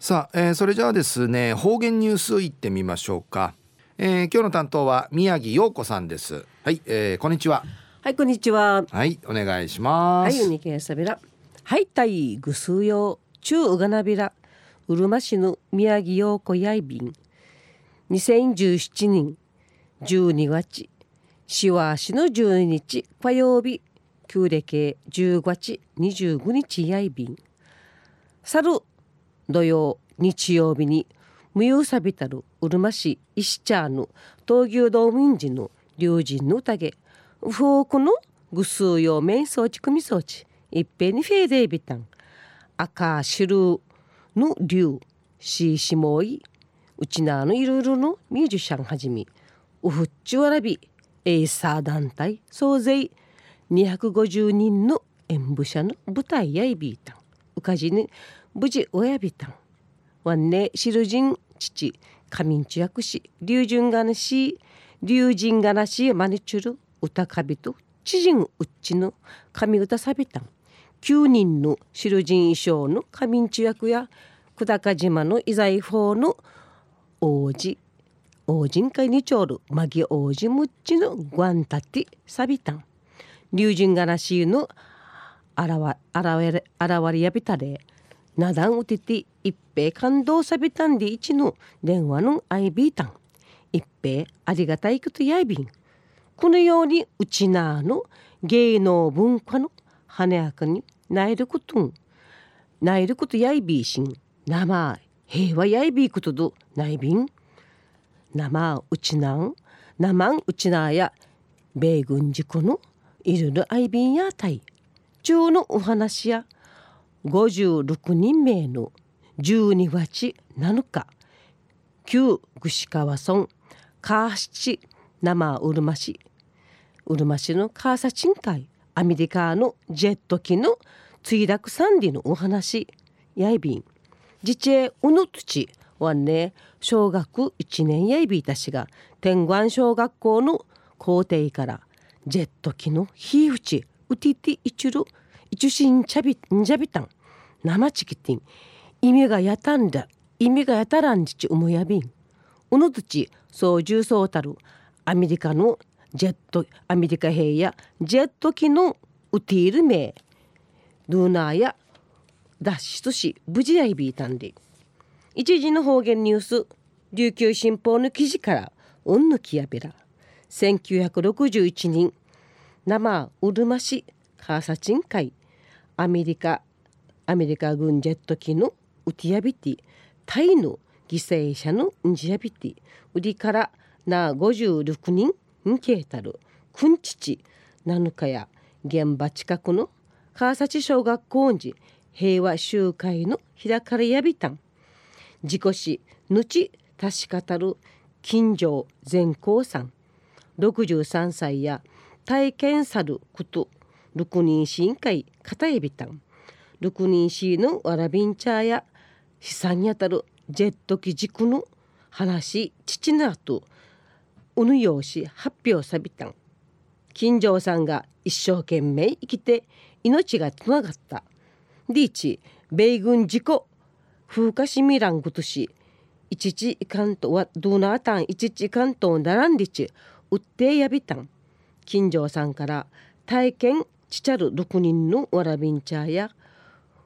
さあ、えー、それじゃあですね方言ニュースいってみましょうか、えー、今日の担当は宮城陽子さんです。はい、えー、こんにちは。はいこんにちは。はいお願いします。はいウニケサビラはいたいぐすうよ中うがなびらうるま市の宮城陽子やいびん。2017年12月しわしの12日火曜日旧暦10月25日やいびん。去る土曜日曜日に無用さびたるうるま市石茶の闘牛道民寺の龍神の宴フォークのぐすうよ面装置組装置いっぺんにフェーデービタン赤白の竜シーシモイうちなのいろいろのミュージシャンはじめウフッチュアラビエイサー団体総勢250人の演舞者の舞台やいびいたん。うかじに無事親びたんわんねしるじん父仮眠中役し龍神がなし龍神がなしマニチュル歌かびと知人うっちの神歌さびたん9人のしるじん衣装の仮眠中役や久高島の遺財法の王子王人会にちょるマギ王子むっちのグアンタティサビタン龍神がなしの現れ現れやびたれ。なだんうてて一平感動さびたんで一の電話のアイビータン。一平ありがたいことやいびん。このようにうちなの芸能文化の華やかになえることん。なえることやいびいしん。生平和やいびいことどないびん。生うちなん。生うちなや米軍事故のいるるあいびんやたい。中のお話や56人名の12月7日旧串川村川七生うるま市うるま市の川佐鎮海アメリカのジェット機の墜落惨事のお話やいびん自治うぬつちはね小学1年やいびいたしが天眼小学校の校庭からジェット機の火打ちうてていちるいちしんちゃびんじゃびたん。生チキティン意味がやたんだ。意味がやたらんじちうむやびん。うぬつちそう重そうたるアメリカのジェットアメリカ兵やジェット機のウティール名ルーナーや脱出し無事やいびいたんで。一時の方言ニュース琉球新報の記事からうんぬきやびら。1961年生うるま市カーサチン会アメリカアメリカ軍ジェット機のウティアビティタイの犠牲者のンジアビティ売りからな56人んけいたるくんちち7日や現場近くの川崎小学校に平和集会の開かれやびたん。自己死ぬち確かたる金城善光さん。63歳や体験さること六人審議会片エビタン六人市のわらびんちゃや資産にあたるジェット機軸の話父なとうぬようし発表さびたん。金城さんが一生懸命生きて命がつながった。リーチ米軍事故風化しみらんことし一時いかんとはどうなあたん一時いかんとならんりちうってやびたん。金城さんから体験ちちゃる6人のわらびんちゃや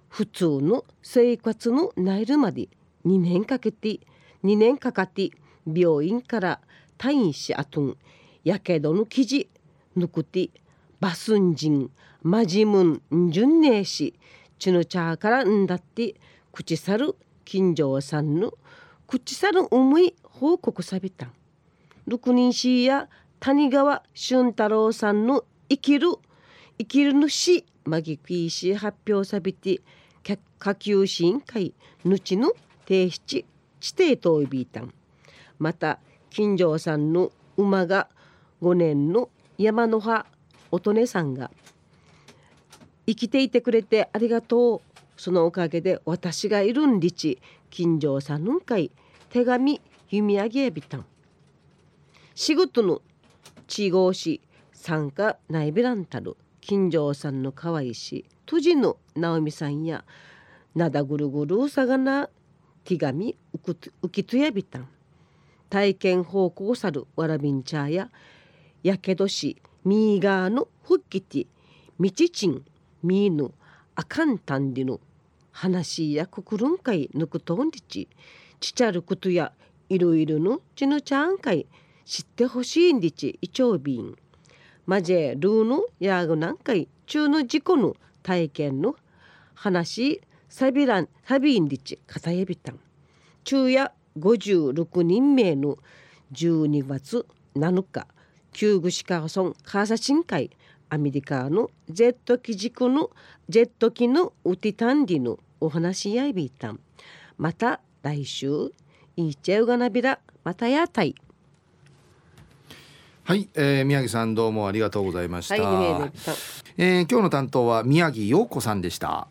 普通の生活のなえるまで2年かけて2年かかって病院から退院しあとんやけどの記事ぬくてバスンジンマジムンジュンネーシチヌチャーからんだって口去る金城さんの口去る思い報告さびた。ん六人氏や谷川俊太郎さんの生きる生きる主マギクイシ発表さびて下級審員会ぬちの提出地底といびいたん。また金城さんの馬が5年の山の葉乙女さんが生きていてくれてありがとう。そのおかげで私がいるんりち金城さんのんかい手紙読み上げやびたん。仕事の地合し参加ないびらんたる金城さんのかわいしとじの直美さんやなだぐるぐるさがな手紙浮きとやびたん。体験報告さるわらびんちゃややけどしみーがーのふっきてみちちんみーぬあかんたんりぬ話やくくるんかいぬくとんりち。ちちゃることやいろいろのちぬちゃんかい。知ってほしいんりちいちょうびんまじえルーのやぐなんかい中の事故の体験の話サビランサビンリチカタエビタン昼夜56人名の12月7日旧具シカーソンカーサチン会アメリカのジェット機軸のジェット機のウティタンディのお話やいびたん。また来週いっちゃうがなびらまたやたい。はい、えー、宮城さんどうもありがとうございました、はい、えー、今日の担当は宮城陽子さんでした